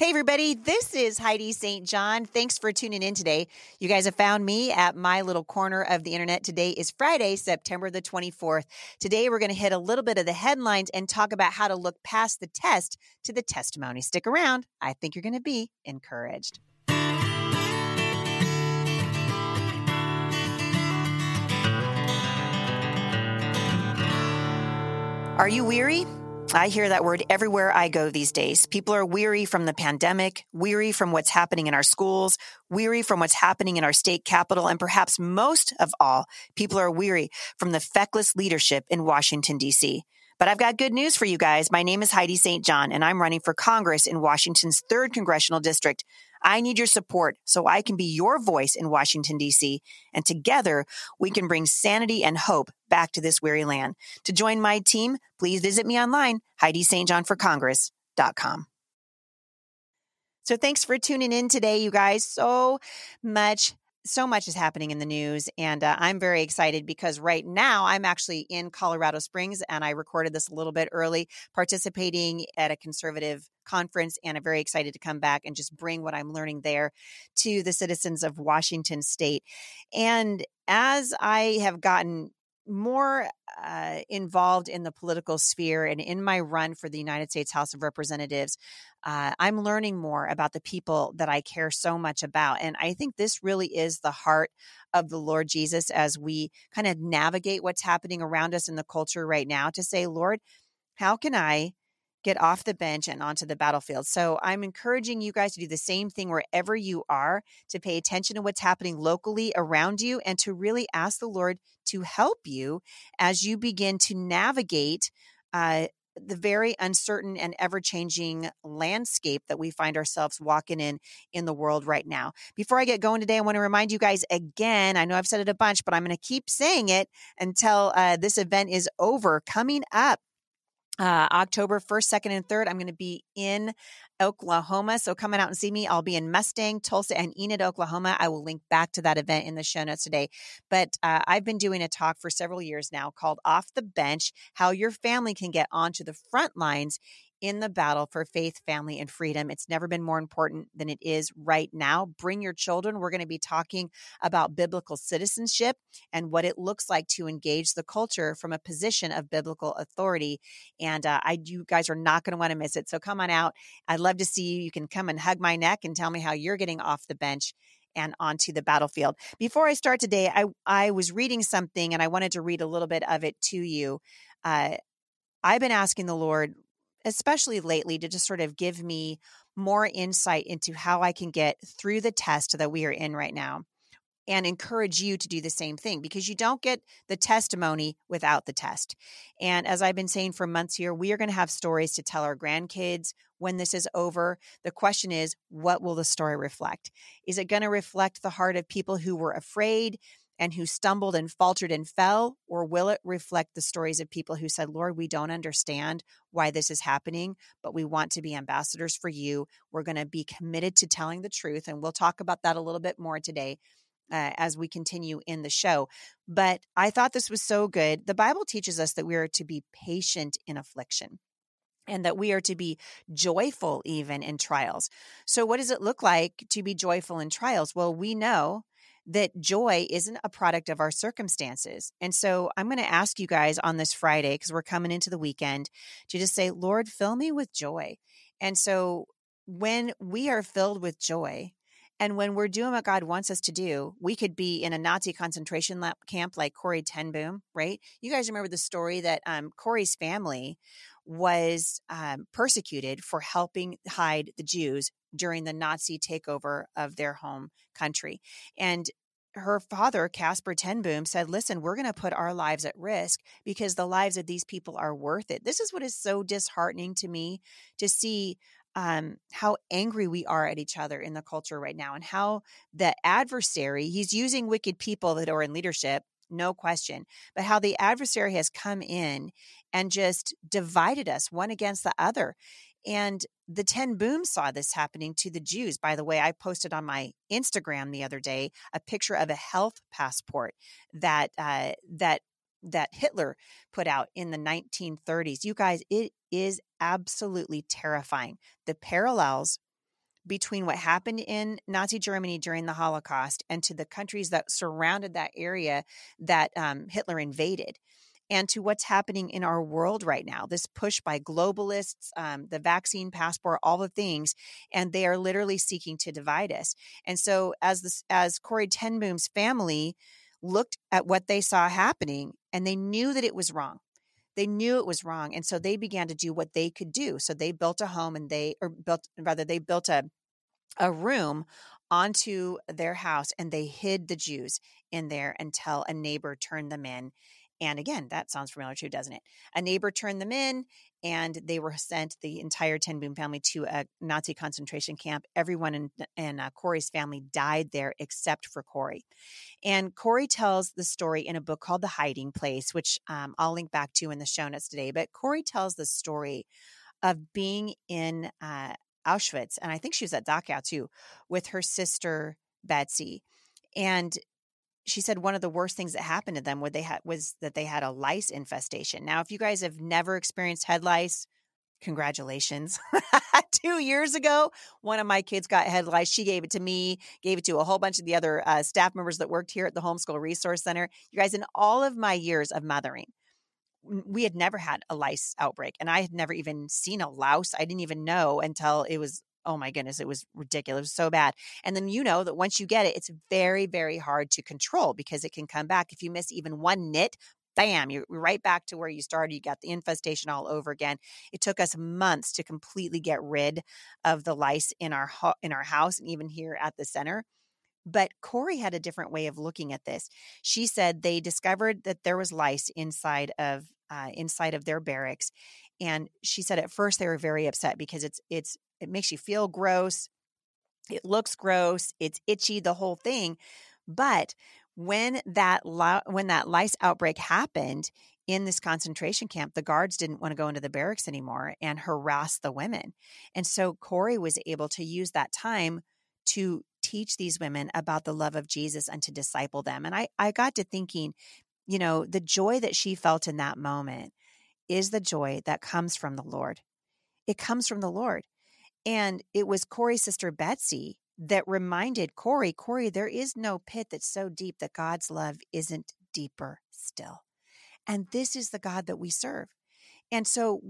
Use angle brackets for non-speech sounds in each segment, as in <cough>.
Hey, everybody, this is Heidi St. John. Thanks for tuning in today. You guys have found me at my little corner of the internet. Today is Friday, September the 24th. Today, we're going to hit a little bit of the headlines and talk about how to look past the test to the testimony. Stick around. I think you're going to be encouraged. Are you weary? I hear that word everywhere I go these days. People are weary from the pandemic, weary from what's happening in our schools, weary from what's happening in our state capital, and perhaps most of all, people are weary from the feckless leadership in Washington, D.C. But I've got good news for you guys. My name is Heidi St. John, and I'm running for Congress in Washington's 3rd Congressional District. I need your support so I can be your voice in Washington, D.C. And together we can bring sanity and hope back to this weary land. To join my team, please visit me online, HeidiSt.JohnForCongress.com. So thanks for tuning in today, you guys. So much so much is happening in the news, and uh, I'm very excited because right now I'm actually in Colorado Springs, and I recorded this a little bit early, participating at a conservative conference, and I'm very excited to come back and just bring what I'm learning there to the citizens of Washington State. And as I have gotten more uh, involved in the political sphere and in my run for the United States House of Representatives, uh, I'm learning more about the people that I care so much about. And I think this really is the heart of the Lord Jesus as we kind of navigate what's happening around us in the culture right now to say, Lord, how can I get off the bench and onto the battlefield. So I'm encouraging you guys to do the same thing wherever you are, to pay attention to what's happening locally around you, and to really ask the Lord to help you as you begin to navigate. Uh, the very uncertain and ever changing landscape that we find ourselves walking in in the world right now. Before I get going today, I want to remind you guys again. I know I've said it a bunch, but I'm going to keep saying it until uh, this event is over. Coming up uh, October 1st, 2nd, and 3rd, I'm going to be in Oklahoma. So coming out and see me. I'll be in Mustang, Tulsa, and Enid, Oklahoma. I will link back to that event in the show notes today. But uh, I've been doing a talk for several years now called Off the Bench How Your Family Can Get Onto the Front Lines in the battle for faith, family, and freedom. It's never been more important than it is right now. Bring your children. We're going to be talking about biblical citizenship and what it looks like to engage the culture from a position of biblical authority. And uh, I, you guys are not going to want to miss it. So come on out. I'd love to see you. You can come and hug my neck and tell me how you're getting off the bench and onto the battlefield. Before I start today, I I was reading something and I wanted to read a little bit of it to you. Uh, I've been asking the Lord especially lately, to just sort of give me more insight into how I can get through the test that we are in right now and encourage you to do the same thing because you don't get the testimony without the test. And as I've been saying for months here, we are going to have stories to tell our grandkids when this is over. The question is, what will the story reflect? Is it going to reflect the heart of people who were afraid, and who stumbled and faltered and fell? Or will it reflect the stories of people who said, Lord, we don't understand why this is happening, but we want to be ambassadors for you. We're going to be committed to telling the truth. And we'll talk about that a little bit more today. Uh, as we continue in the show. But I thought this was so good. The Bible teaches us that we are to be patient in affliction and that we are to be joyful even in trials. So, what does it look like to be joyful in trials? Well, we know that joy isn't a product of our circumstances. And so I'm going to ask you guys on this Friday, because we're coming into the weekend, to just say, Lord, fill me with joy. And so when we are filled with joy, and when we're doing what God wants us to do, we could be in a Nazi concentration camp like Corrie ten Boom, right? You guys remember the story that um, Corrie's family was um, persecuted for helping hide the Jews during the Nazi takeover of their home country. And her father, Casper ten Boom, said, Listen, we're going to put our lives at risk because the lives of these people are worth it. This is what is so disheartening to me to see um, how angry we are at each other in the culture right now and how the adversary, he's using wicked people that are in leadership, no question, but how the adversary has come in and just divided us one against the other. And the ten Boom saw this happening to the Jews. By the way, I posted on my Instagram the other day a picture of a health passport that uh, that that Hitler put out in the 1930s. You guys, it is absolutely terrifying. The parallels between what happened in Nazi Germany during the Holocaust and to the countries that surrounded that area that um, Hitler invaded and to what's happening in our world right now this push by globalists um, the vaccine passport all the things and they are literally seeking to divide us. And so as this as Corrie ten Boom's family looked at what they saw happening and they knew that it was wrong. They knew it was wrong and so they began to do what they could do. So they built a home and they or built rather they built a a room onto their house and they hid the Jews in there until a neighbor turned them in and again, that sounds familiar too, doesn't it? A neighbor turned them in, and they were sent, the entire Ten Boom family, to a Nazi concentration camp. Everyone in, in uh, Corrie's family died there except for Corrie. And Corrie tells the story in a book called The Hiding Place, which um, I'll link back to in the show notes today. But Corrie tells the story of being in uh, Auschwitz, and I think she was at Dachau too, with her sister Betsie. And she said one of the worst things that happened to them they had was that they had a lice infestation. Now, if you guys have never experienced head lice, congratulations. <laughs> Two years ago, one of my kids got head lice. She gave it to me, gave it to a whole bunch of the other uh, staff members that worked here at the Homeschool Resource Center. You guys, in all of my years of mothering, we had never had a lice outbreak and I had never even seen a louse. I didn't even know until it was oh my goodness, it was ridiculous. It was so bad. And then you know that once you get it, it's very, very hard to control because it can come back. If you miss even one nit, bam, you're right back to where you started. You got the infestation all over again. It took us months to completely get rid of the lice in our ho- in our house and even here at the center. But Corrie had a different way of looking at this. She said they discovered that there was lice inside of uh, inside of their barracks, and she said at first they were very upset because it's it's it makes you feel gross. It looks gross. It's itchy, the whole thing. But when that when that lice outbreak happened in this concentration camp, the guards didn't want to go into the barracks anymore and harass the women. And so Corrie was able to use that time to teach these women about the love of Jesus and to disciple them. And I, I got to thinking, you know, the joy that she felt in that moment is the joy that comes from the Lord. It comes from the Lord. And it was Corrie's sister Betsie that reminded Corrie, Corrie, there is no pit that's so deep that God's love isn't deeper still. And this is the God that we serve. And so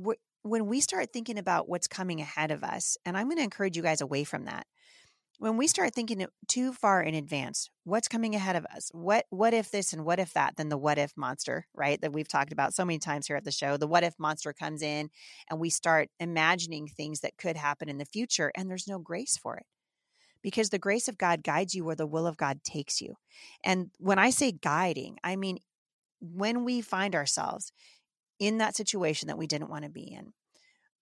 when we start thinking about what's coming ahead of us, and I'm going to encourage you guys away from that when we start thinking too far in advance, what's coming ahead of us? What what if this and what if that? Then the what if monster, right? That we've talked about so many times here at the show. The what if monster comes in and we start imagining things that could happen in the future and there's no grace for it. Because the grace of God guides you where the will of God takes you. And when I say guiding, I mean when we find ourselves in that situation that we didn't want to be in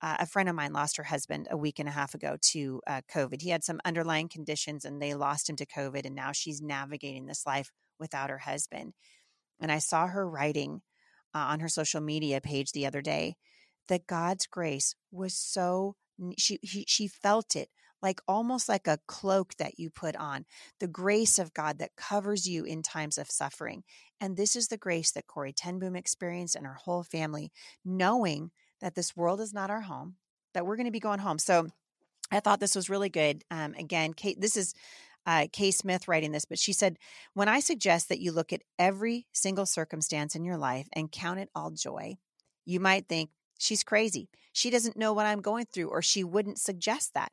uh, a friend of mine lost her husband a week and a half ago to uh, COVID. He had some underlying conditions and they lost him to COVID. And now she's navigating this life without her husband. And I saw her writing uh, on her social media page the other day that God's grace was so, she, he, she felt it like almost like a cloak that you put on, the grace of God that covers you in times of suffering. And this is the grace that Corrie ten Boom experienced and her whole family, knowing that this world is not our home, that we're going to be going home. So I thought this was really good. Um, again, Kate, this is uh, Kay Smith writing this, but she said, When I suggest that you look at every single circumstance in your life and count it all joy, you might think, She's crazy. She doesn't know what I'm going through, or she wouldn't suggest that.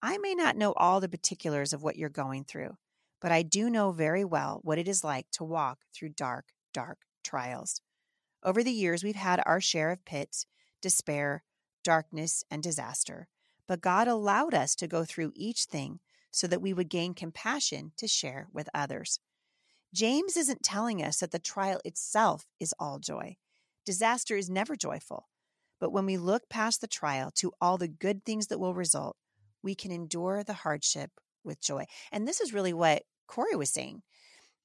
I may not know all the particulars of what you're going through, but I do know very well what it is like to walk through dark, dark trials. Over the years, we've had our share of pits despair, darkness, and disaster. But God allowed us to go through each thing so that we would gain compassion to share with others. James isn't telling us that the trial itself is all joy. Disaster is never joyful. But when we look past the trial to all the good things that will result, we can endure the hardship with joy. And this is really what Corrie was saying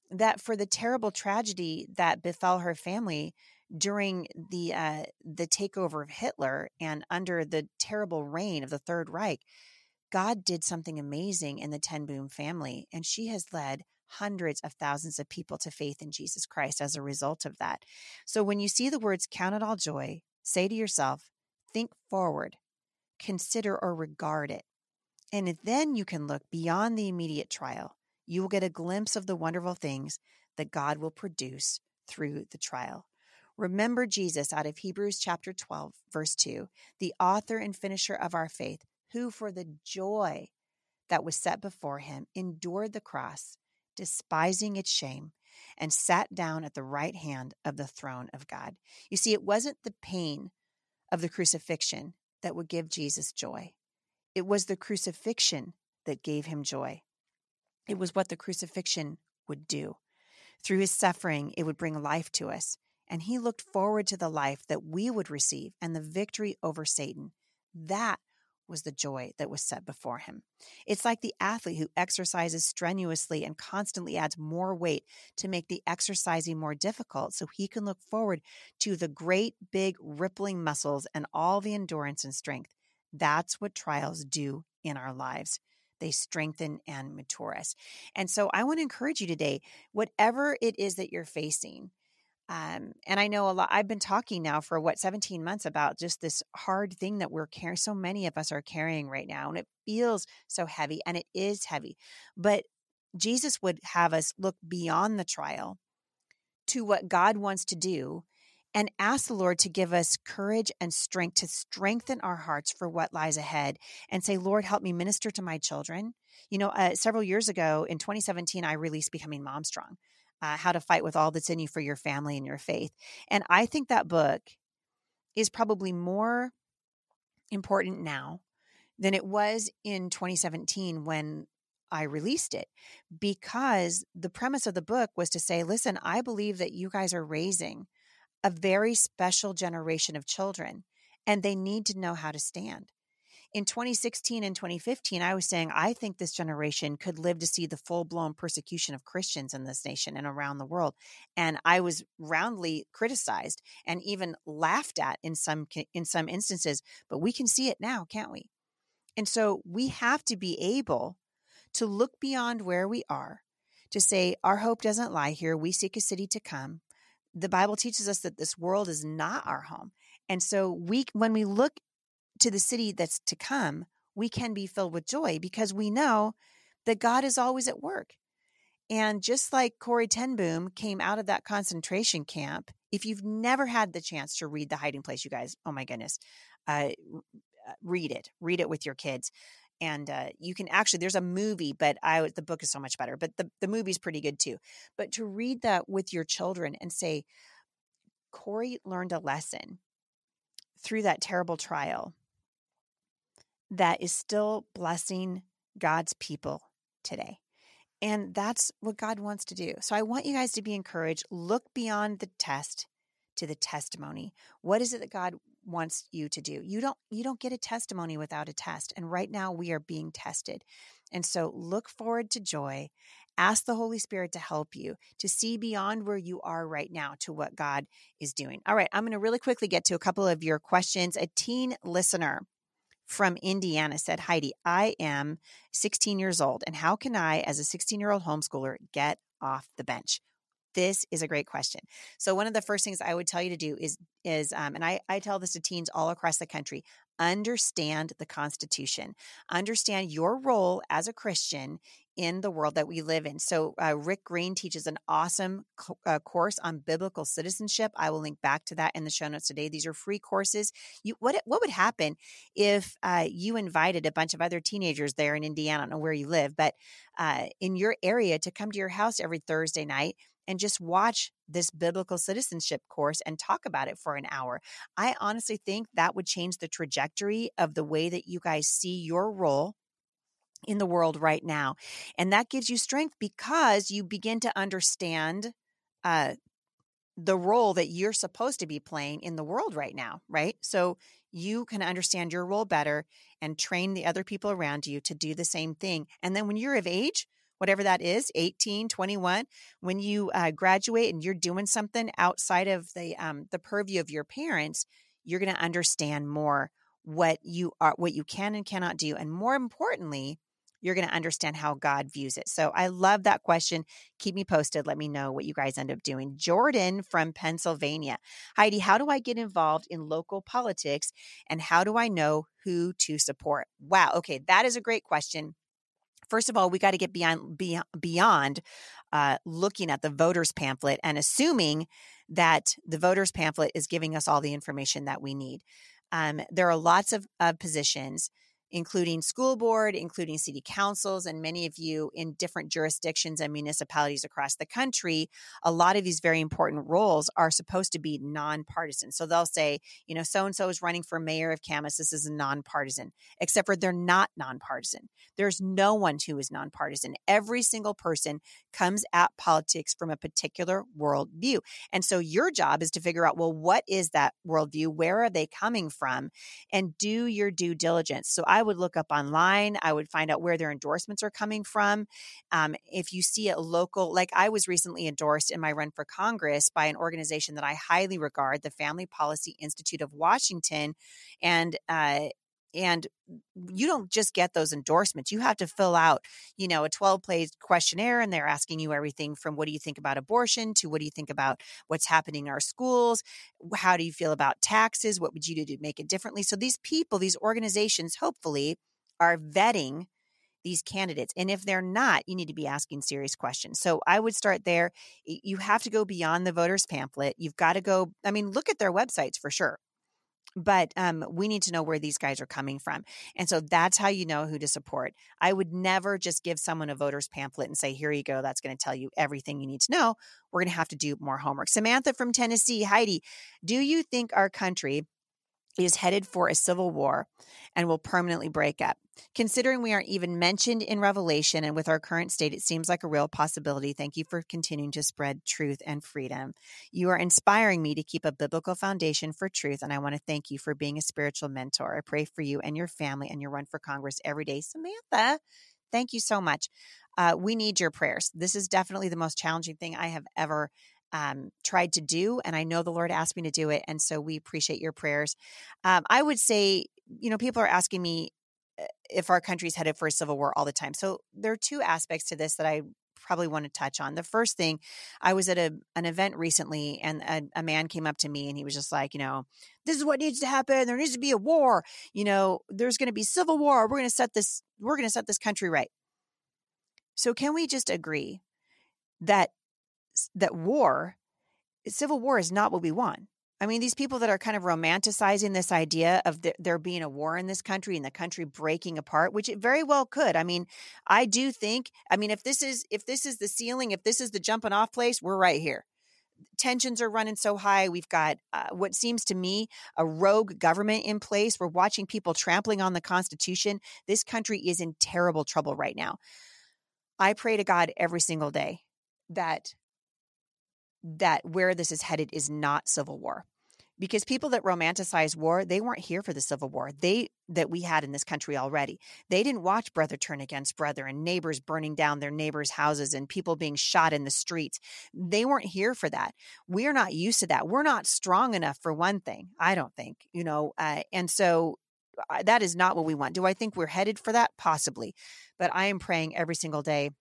that for the terrible tragedy that befell her family, during the uh, the takeover of Hitler and under the terrible reign of the Third Reich, God did something amazing in the Ten Boom family, and she has led hundreds of thousands of people to faith in Jesus Christ as a result of that. So when you see the words "count it all joy," say to yourself, "Think forward, consider or regard it." And then you can look beyond the immediate trial. You will get a glimpse of the wonderful things that God will produce through the trial. Remember Jesus out of Hebrews chapter 12, verse 2, the author and finisher of our faith, who for the joy that was set before him endured the cross, despising its shame, and sat down at the right hand of the throne of God. You see, it wasn't the pain of the crucifixion that would give Jesus joy, it was the crucifixion that gave him joy. It was what the crucifixion would do. Through his suffering, it would bring life to us. And he looked forward to the life that we would receive and the victory over Satan. That was the joy that was set before him. It's like the athlete who exercises strenuously and constantly adds more weight to make the exercising more difficult so he can look forward to the great big rippling muscles and all the endurance and strength. That's what trials do in our lives. They strengthen and mature us. And so I want to encourage you today, whatever it is that you're facing, um, and I know a lot, I've been talking now for what, 17 months about just this hard thing that we're carrying. So many of us are carrying right now, and it feels so heavy, and it is heavy. But Jesus would have us look beyond the trial to what God wants to do and ask the Lord to give us courage and strength to strengthen our hearts for what lies ahead and say, Lord, help me minister to my children. You know, uh, several years ago in 2017, I released Becoming Mom Strong uh, How to Fight with All That's in You for Your Family and Your Faith. And I think that book is probably more important now than it was in 2017 when I released it because the premise of the book was to say, listen, I believe that you guys are raising a very special generation of children and they need to know how to stand in 2016 and 2015, I was saying, I think this generation could live to see the full blown persecution of Christians in this nation and around the world. And I was roundly criticized and even laughed at in some, in some instances, but we can see it now, can't we? And so we have to be able to look beyond where we are to say, our hope doesn't lie here. We seek a city to come. The Bible teaches us that this world is not our home. And so we when we look to the city that's to come, we can be filled with joy because we know that God is always at work. And just like Corrie ten Boom came out of that concentration camp, if you've never had the chance to read The Hiding Place, you guys, oh my goodness, uh, uh read it. Read it with your kids. And uh, you can actually, there's a movie, but I the book is so much better. But the the movie's pretty good too. But to read that with your children and say, Corrie learned a lesson through that terrible trial that is still blessing God's people today. And that's what God wants to do. So I want you guys to be encouraged. Look beyond the test to the testimony. What is it that God wants you to do? You don't you don't get a testimony without a test. And right now we are being tested. And so look forward to joy. Ask the Holy Spirit to help you to see beyond where you are right now to what God is doing. All right, I'm going to really quickly get to a couple of your questions. A teen listener from Indiana said, Heidi, I am 16 years old, and how can I, as a 16 year old homeschooler, get off the bench? This is a great question. So one of the first things I would tell you to do is is um, and I, I tell this to teens all across the country understand the constitution understand your role as a christian in the world that we live in. So, uh, Rick Green teaches an awesome co- uh, course on biblical citizenship. I will link back to that in the show notes today. These are free courses. You, what what would happen if uh, you invited a bunch of other teenagers there in Indiana? I don't know where you live, but uh, in your area to come to your house every Thursday night and just watch this biblical citizenship course and talk about it for an hour. I honestly think that would change the trajectory of the way that you guys see your role in the world right now. And that gives you strength because you begin to understand uh, the role that you're supposed to be playing in the world right now, right? So you can understand your role better and train the other people around you to do the same thing. And then when you're of age, whatever that is 18 21 when you uh, graduate and you're doing something outside of the um, the purview of your parents you're going to understand more what you are what you can and cannot do and more importantly you're going to understand how God views it. So I love that question. Keep me posted. Let me know what you guys end up doing. Jordan from Pennsylvania. Heidi, how do I get involved in local politics and how do I know who to support? Wow. Okay. That is a great question first of all, we got to get beyond beyond, uh, looking at the voters pamphlet and assuming that the voters pamphlet is giving us all the information that we need. Um, there are lots of, of positions including school board, including city councils, and many of you in different jurisdictions and municipalities across the country, a lot of these very important roles are supposed to be nonpartisan. So they'll say, you know, so and so is running for mayor of Camas. This is nonpartisan, except for they're not nonpartisan. There's no one who is nonpartisan. Every single person comes at politics from a particular worldview. And so your job is to figure out, well, what is that worldview? Where are they coming from? And do your due diligence. So I I would look up online. I would find out where their endorsements are coming from. Um, if you see a local, like I was recently endorsed in my run for Congress by an organization that I highly regard, the Family Policy Institute of Washington, and uh, and you don't just get those endorsements you have to fill out you know a 12 page questionnaire and they're asking you everything from what do you think about abortion to what do you think about what's happening in our schools how do you feel about taxes what would you do to make it differently so these people these organizations hopefully are vetting these candidates. And if they're not, you need to be asking serious questions. So I would start there. You have to go beyond the voters pamphlet. You've got to go, I mean, look at their websites for sure but um, we need to know where these guys are coming from. And so that's how you know who to support. I would never just give someone a voter's pamphlet and say, here you go. That's going to tell you everything you need to know. We're going to have to do more homework. Samantha from Tennessee, Heidi, do you think our country is headed for a civil war and will permanently break up. Considering we aren't even mentioned in Revelation and with our current state, it seems like a real possibility. Thank you for continuing to spread truth and freedom. You are inspiring me to keep a biblical foundation for truth, and I want to thank you for being a spiritual mentor. I pray for you and your family and your run for Congress every day. Samantha, thank you so much. Uh, we need your prayers. This is definitely the most challenging thing I have ever um, tried to do. And I know the Lord asked me to do it. And so we appreciate your prayers. Um, I would say, you know, people are asking me Eh, if our country's headed for a civil war all the time. So there are two aspects to this that I probably want to touch on. The first thing, I was at a an event recently, and a, a, man came up to me, and he was just like, you know, this is what needs to happen. There needs to be a war. You know, there's going to be civil war. We're going to set this. We're going to set this country right. So can we just agree that that war, eh, civil war is not what we want. I mean, these people that are kind of romanticizing this idea of the, there being a war in this country and the country breaking apart, which it very well could. I mean, I do think. I mean, if this is if this is the ceiling, if this is the jumping off place, we're right here. Tensions are running so high. We've got uh, what seems to me a rogue government in place. We're watching people trampling on the Constitution. This country is in terrible trouble right now. I pray to God every single day that that where this is headed is not civil war because people that romanticize war they weren't here for the civil war they that we had in this country already. They didn't watch brother turn against brother and neighbors burning down their neighbors houses and people being shot in the streets. They weren't here for that. We're not used to that. We're not strong enough for one thing i don't think you know uh, and so uh, that is not what we want. Do i think we're headed for that? Possibly. But i am praying every single day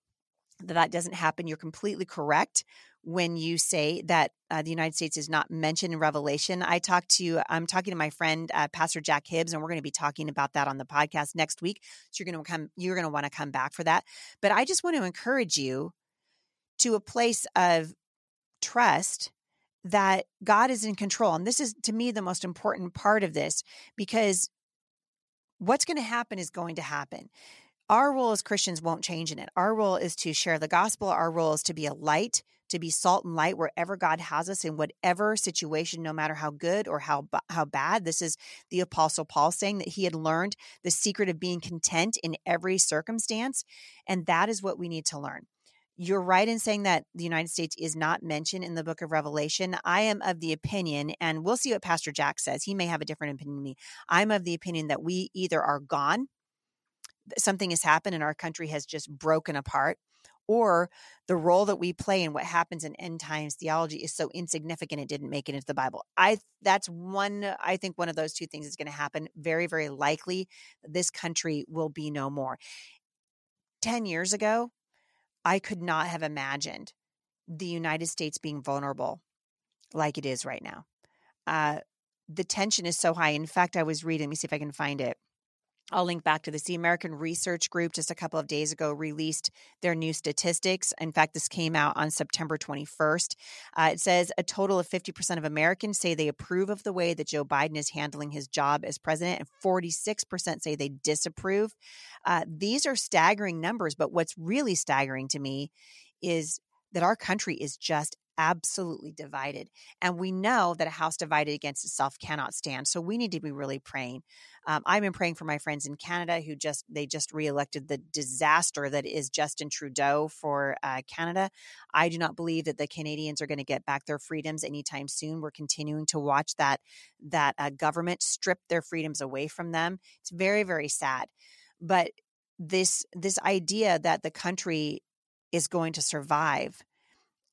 that that doesn't happen. You're completely correct when you say that uh, the United States is not mentioned in Revelation. I talked to, I'm talking to my friend, uh, Pastor Jack Hibbs, and we're going to be talking about that on the podcast next week. So you're going to come, you're going to want to come back for that. But I just want to encourage you to a place of trust that God is in control. And this is, to me, the most important part of this because what's going to happen is going to happen. Our role as Christians won't change in it. Our role is to share the gospel. Our role is to be a light to be salt and light wherever God has us in whatever situation, no matter how good or how how bad. This is the Apostle Paul saying that he had learned the secret of being content in every circumstance, and that is what we need to learn. You're right in saying that the United States is not mentioned in the book of Revelation. I am of the opinion, and we'll see what Pastor Jack says. He may have a different opinion than me. I'm of the opinion that we either are gone, something has happened and our country has just broken apart, or the role that we play in what happens in end times theology is so insignificant it didn't make it into the bible i that's one i think one of those two things is going to happen very very likely this country will be no more 10 years ago, I could not have imagined the United States being vulnerable like it is right now. Uh, the tension is so high. In fact, I was reading, let me see if I can find it. I'll link back to this. The American Research Group just a couple of days ago released their new statistics. In fact, this came out on September 21st. Uh, it says a total of 50% of Americans say they approve of the way that Joe Biden is handling his job as president, and 46% say they disapprove. Uh, these are staggering numbers, but what's really staggering to me is that our country is just absolutely divided. And we know that a house divided against itself cannot stand. So we need to be really praying. Um, I've been praying for my friends in Canada who just they just reelected the disaster that is Justin Trudeau for uh, Canada. I do not believe that the Canadians are going to get back their freedoms anytime soon. We're continuing to watch that that uh, government strip their freedoms away from them. It's very very sad, but this this idea that the country is going to survive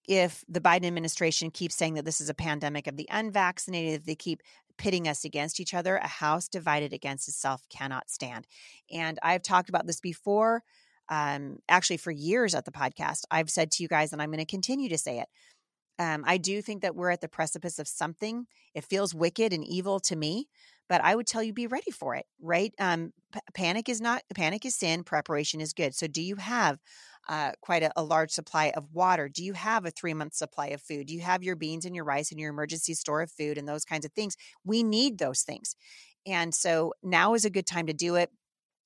if the Biden administration keeps saying that this is a pandemic of the unvaccinated, if they keep pitting us against each other, a house divided against itself cannot stand. And I've talked about this before, um, actually for years at the podcast. I've said to you guys, and I'm going to continue to say it. Um, I do think that we're at the precipice of something. It feels wicked and evil to me, but I would tell you be ready for it. Right? Um, p- panic is not panic is sin. Preparation is good. So, do you have uh, quite a, a, large supply of water? Do you have a three month supply of food? Do you have your beans and your rice and your emergency store of food and those kinds of things? We need those things. And so now is a good time to do it.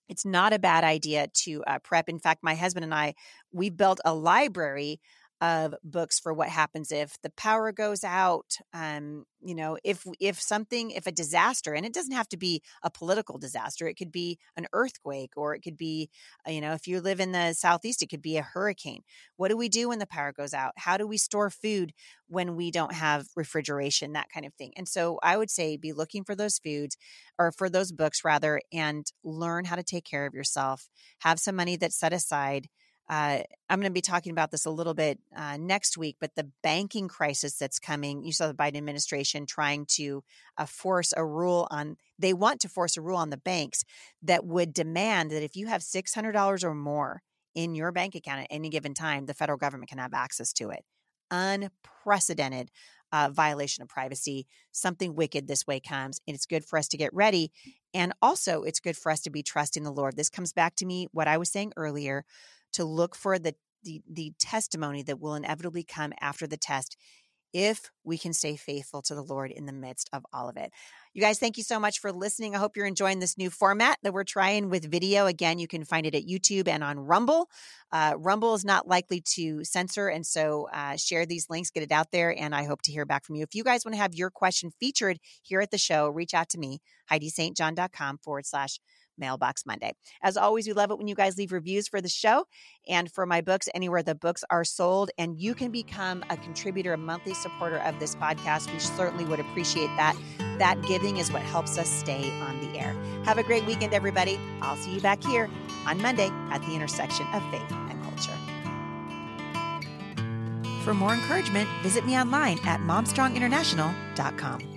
It's not a bad idea to uh, prep. In fact, my husband and I, we built a library of books for what happens if the power goes out um, you know if if something if a disaster and it doesn't have to be a political disaster it could be an earthquake or it could be uh, you know if you live in the southeast it could be a hurricane. What do we do when the power goes out? How do we store food when we don't have refrigeration? That kind of thing. And so i would say be looking for those foods or for those books rather and learn how to take care of yourself. Have some money that's set aside uh, I'm going to be talking about this a little bit uh, next week, but the banking crisis that's coming, you saw the Biden administration trying to uh, force a rule on, they want to force a rule on the banks that would demand that if you have $600 or more in your bank account at any given time, the federal government can have access to it. Unprecedented uh, violation of privacy. Something wicked this way comes, and it's good for us to get ready. And also, it's good for us to be trusting the Lord. This comes back to me, what I was saying earlier to look for the, the, the testimony that will inevitably come after the test if we can stay faithful to the Lord in the midst of all of it. You guys, thank you so much for listening. I hope you're enjoying this new format that we're trying with video. Again, you can find it at YouTube and on Rumble. Uh, Rumble is not likely to censor, and so uh, share these links, get it out there, and I hope to hear back from you. If you guys want to have your question featured here at the show, reach out to me, HeidiSt.John.com forward slash Mailbox Monday. As always, we love it when you guys leave reviews for the show and for my books anywhere the books are sold. And you can become a contributor, a monthly supporter of this podcast. We certainly would appreciate that. That giving is what helps us stay on the air. Have a great weekend, everybody. I'll see you back here on Monday at the intersection of faith and culture. For more encouragement, visit me online at momstronginternational.com.